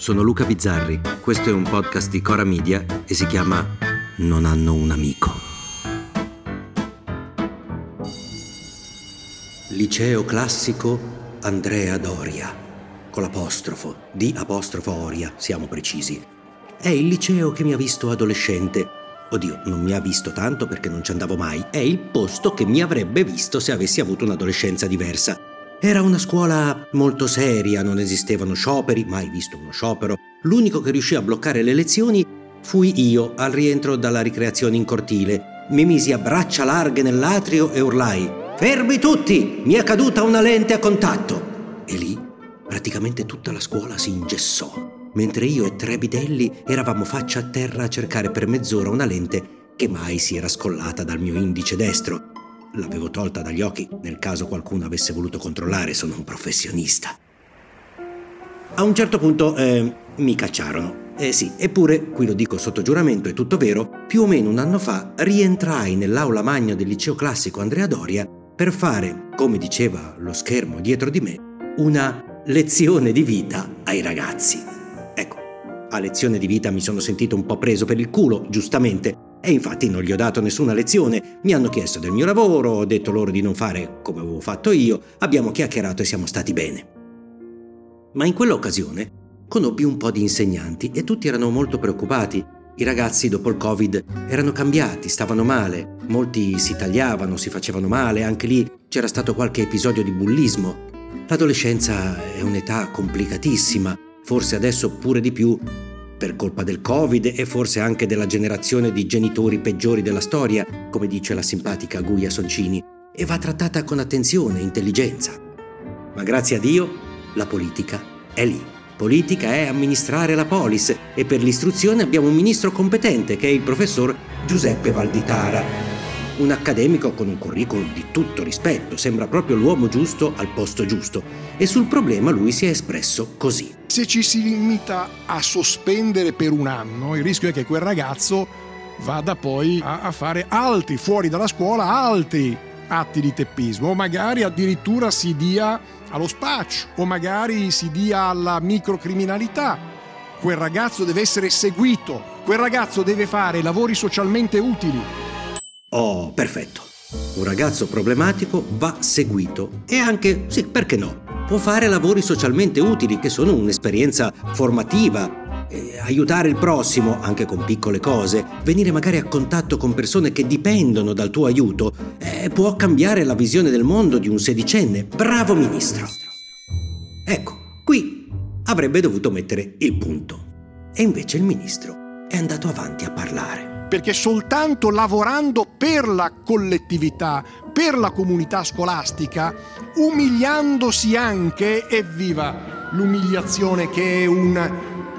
Sono Luca Bizzarri, questo è un podcast di Cora Media e si chiama Non hanno un amico. Liceo classico Andrea Doria, con l'apostrofo, di apostrofo Oria, siamo precisi. È il liceo che mi ha visto adolescente Oddio, non mi ha visto tanto perché non ci andavo mai. È il posto che mi avrebbe visto se avessi avuto un'adolescenza diversa. Era una scuola molto seria, non esistevano scioperi, mai visto uno sciopero. L'unico che riuscì a bloccare le lezioni fui io al rientro dalla ricreazione in cortile. Mi misi a braccia larghe nell'atrio e urlai: Fermi tutti! Mi è caduta una lente a contatto! E lì praticamente tutta la scuola si ingessò mentre io e tre bidelli eravamo faccia a terra a cercare per mezz'ora una lente che mai si era scollata dal mio indice destro. L'avevo tolta dagli occhi nel caso qualcuno avesse voluto controllare, sono un professionista. A un certo punto eh, mi cacciarono. Eh sì, eppure, qui lo dico sotto giuramento, è tutto vero, più o meno un anno fa rientrai nell'aula magna del liceo classico Andrea Doria per fare, come diceva lo schermo dietro di me, una lezione di vita ai ragazzi. A lezione di vita mi sono sentito un po' preso per il culo, giustamente, e infatti non gli ho dato nessuna lezione. Mi hanno chiesto del mio lavoro, ho detto loro di non fare come avevo fatto io, abbiamo chiacchierato e siamo stati bene. Ma in quell'occasione conobbi un po' di insegnanti e tutti erano molto preoccupati. I ragazzi dopo il Covid erano cambiati, stavano male, molti si tagliavano, si facevano male, anche lì c'era stato qualche episodio di bullismo. L'adolescenza è un'età complicatissima forse adesso pure di più per colpa del Covid e forse anche della generazione di genitori peggiori della storia, come dice la simpatica Guia Soncini, e va trattata con attenzione e intelligenza. Ma grazie a Dio la politica è lì. Politica è amministrare la polis e per l'istruzione abbiamo un ministro competente che è il professor Giuseppe Valditara un accademico con un curriculum di tutto rispetto, sembra proprio l'uomo giusto al posto giusto e sul problema lui si è espresso così. Se ci si limita a sospendere per un anno, il rischio è che quel ragazzo vada poi a, a fare altri, fuori dalla scuola, altri atti di teppismo, o magari addirittura si dia allo spaccio, o magari si dia alla microcriminalità. Quel ragazzo deve essere seguito, quel ragazzo deve fare lavori socialmente utili, Oh, perfetto. Un ragazzo problematico va seguito e anche, sì, perché no, può fare lavori socialmente utili che sono un'esperienza formativa, eh, aiutare il prossimo anche con piccole cose, venire magari a contatto con persone che dipendono dal tuo aiuto, eh, può cambiare la visione del mondo di un sedicenne. Bravo ministro! Ecco, qui avrebbe dovuto mettere il punto. E invece il ministro è andato avanti a parlare perché soltanto lavorando per la collettività, per la comunità scolastica, umiliandosi anche, evviva l'umiliazione che è un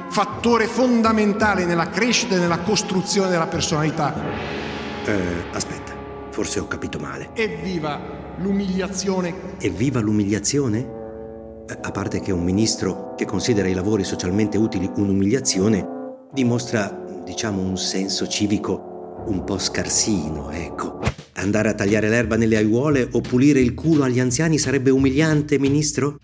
fattore fondamentale nella crescita e nella costruzione della personalità. Eh, aspetta, forse ho capito male. Evviva l'umiliazione. Evviva l'umiliazione? Eh, a parte che un ministro che considera i lavori socialmente utili un'umiliazione, dimostra diciamo, un senso civico un po' scarsino, ecco. Andare a tagliare l'erba nelle aiuole o pulire il culo agli anziani sarebbe umiliante, ministro?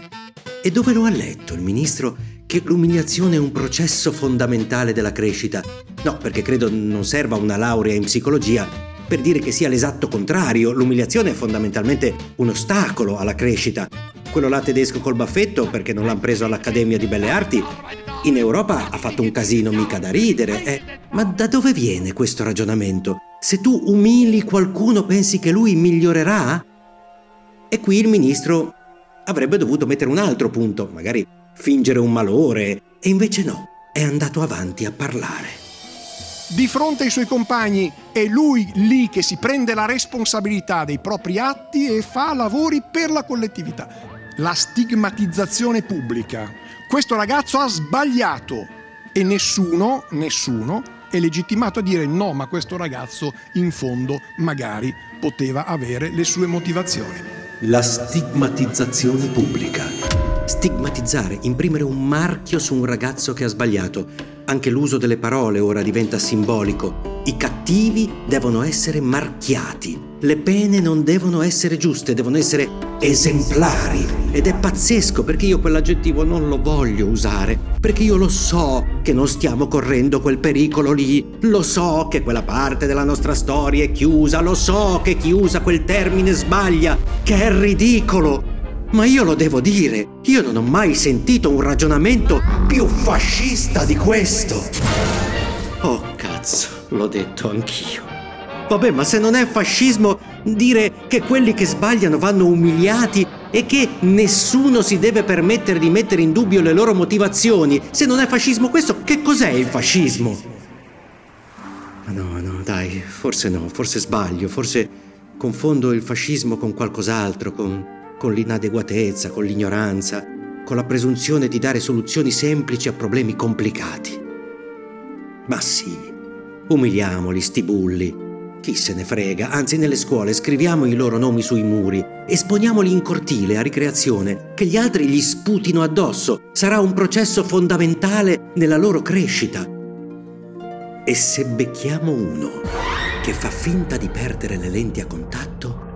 E dove lo ha letto il ministro che l'umiliazione è un processo fondamentale della crescita? No, perché credo non serva una laurea in psicologia per dire che sia l'esatto contrario. L'umiliazione è fondamentalmente un ostacolo alla crescita. Quello là tedesco col baffetto, perché non l'hanno preso all'Accademia di Belle Arti, in Europa ha fatto un casino mica da ridere, eh. Ma da dove viene questo ragionamento? Se tu umili qualcuno pensi che lui migliorerà? E qui il ministro avrebbe dovuto mettere un altro punto, magari fingere un malore, e invece no, è andato avanti a parlare. Di fronte ai suoi compagni è lui lì che si prende la responsabilità dei propri atti e fa lavori per la collettività. La stigmatizzazione pubblica. Questo ragazzo ha sbagliato e nessuno, nessuno è legittimato a dire no, ma questo ragazzo in fondo magari poteva avere le sue motivazioni. La stigmatizzazione pubblica. Stigmatizzare, imprimere un marchio su un ragazzo che ha sbagliato. Anche l'uso delle parole ora diventa simbolico. I cattivi devono essere marchiati. Le pene non devono essere giuste, devono essere esemplari. Ed è pazzesco perché io quell'aggettivo non lo voglio usare, perché io lo so che non stiamo correndo quel pericolo lì, lo so che quella parte della nostra storia è chiusa, lo so che chi usa quel termine sbaglia, che è ridicolo. Ma io lo devo dire, io non ho mai sentito un ragionamento più fascista di questo. Oh cazzo, l'ho detto anch'io. Vabbè, ma se non è fascismo dire che quelli che sbagliano vanno umiliati e che nessuno si deve permettere di mettere in dubbio le loro motivazioni, se non è fascismo questo, che cos'è il fascismo? Ma no, no, dai, forse no, forse sbaglio, forse confondo il fascismo con qualcos'altro, con con l'inadeguatezza, con l'ignoranza, con la presunzione di dare soluzioni semplici a problemi complicati. Ma sì, umiliamoli, sti bulli. Chi se ne frega, anzi nelle scuole scriviamo i loro nomi sui muri, esponiamoli in cortile a ricreazione, che gli altri gli sputino addosso, sarà un processo fondamentale nella loro crescita. E se becchiamo uno che fa finta di perdere le lenti a contatto,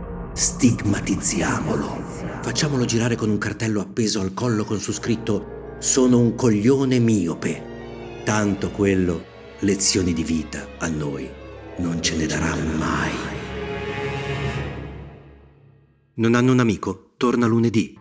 Stigmatizziamolo. Facciamolo girare con un cartello appeso al collo con su scritto Sono un coglione miope. Tanto quello, lezioni di vita a noi non ce ne darà mai. Non hanno un amico? Torna lunedì.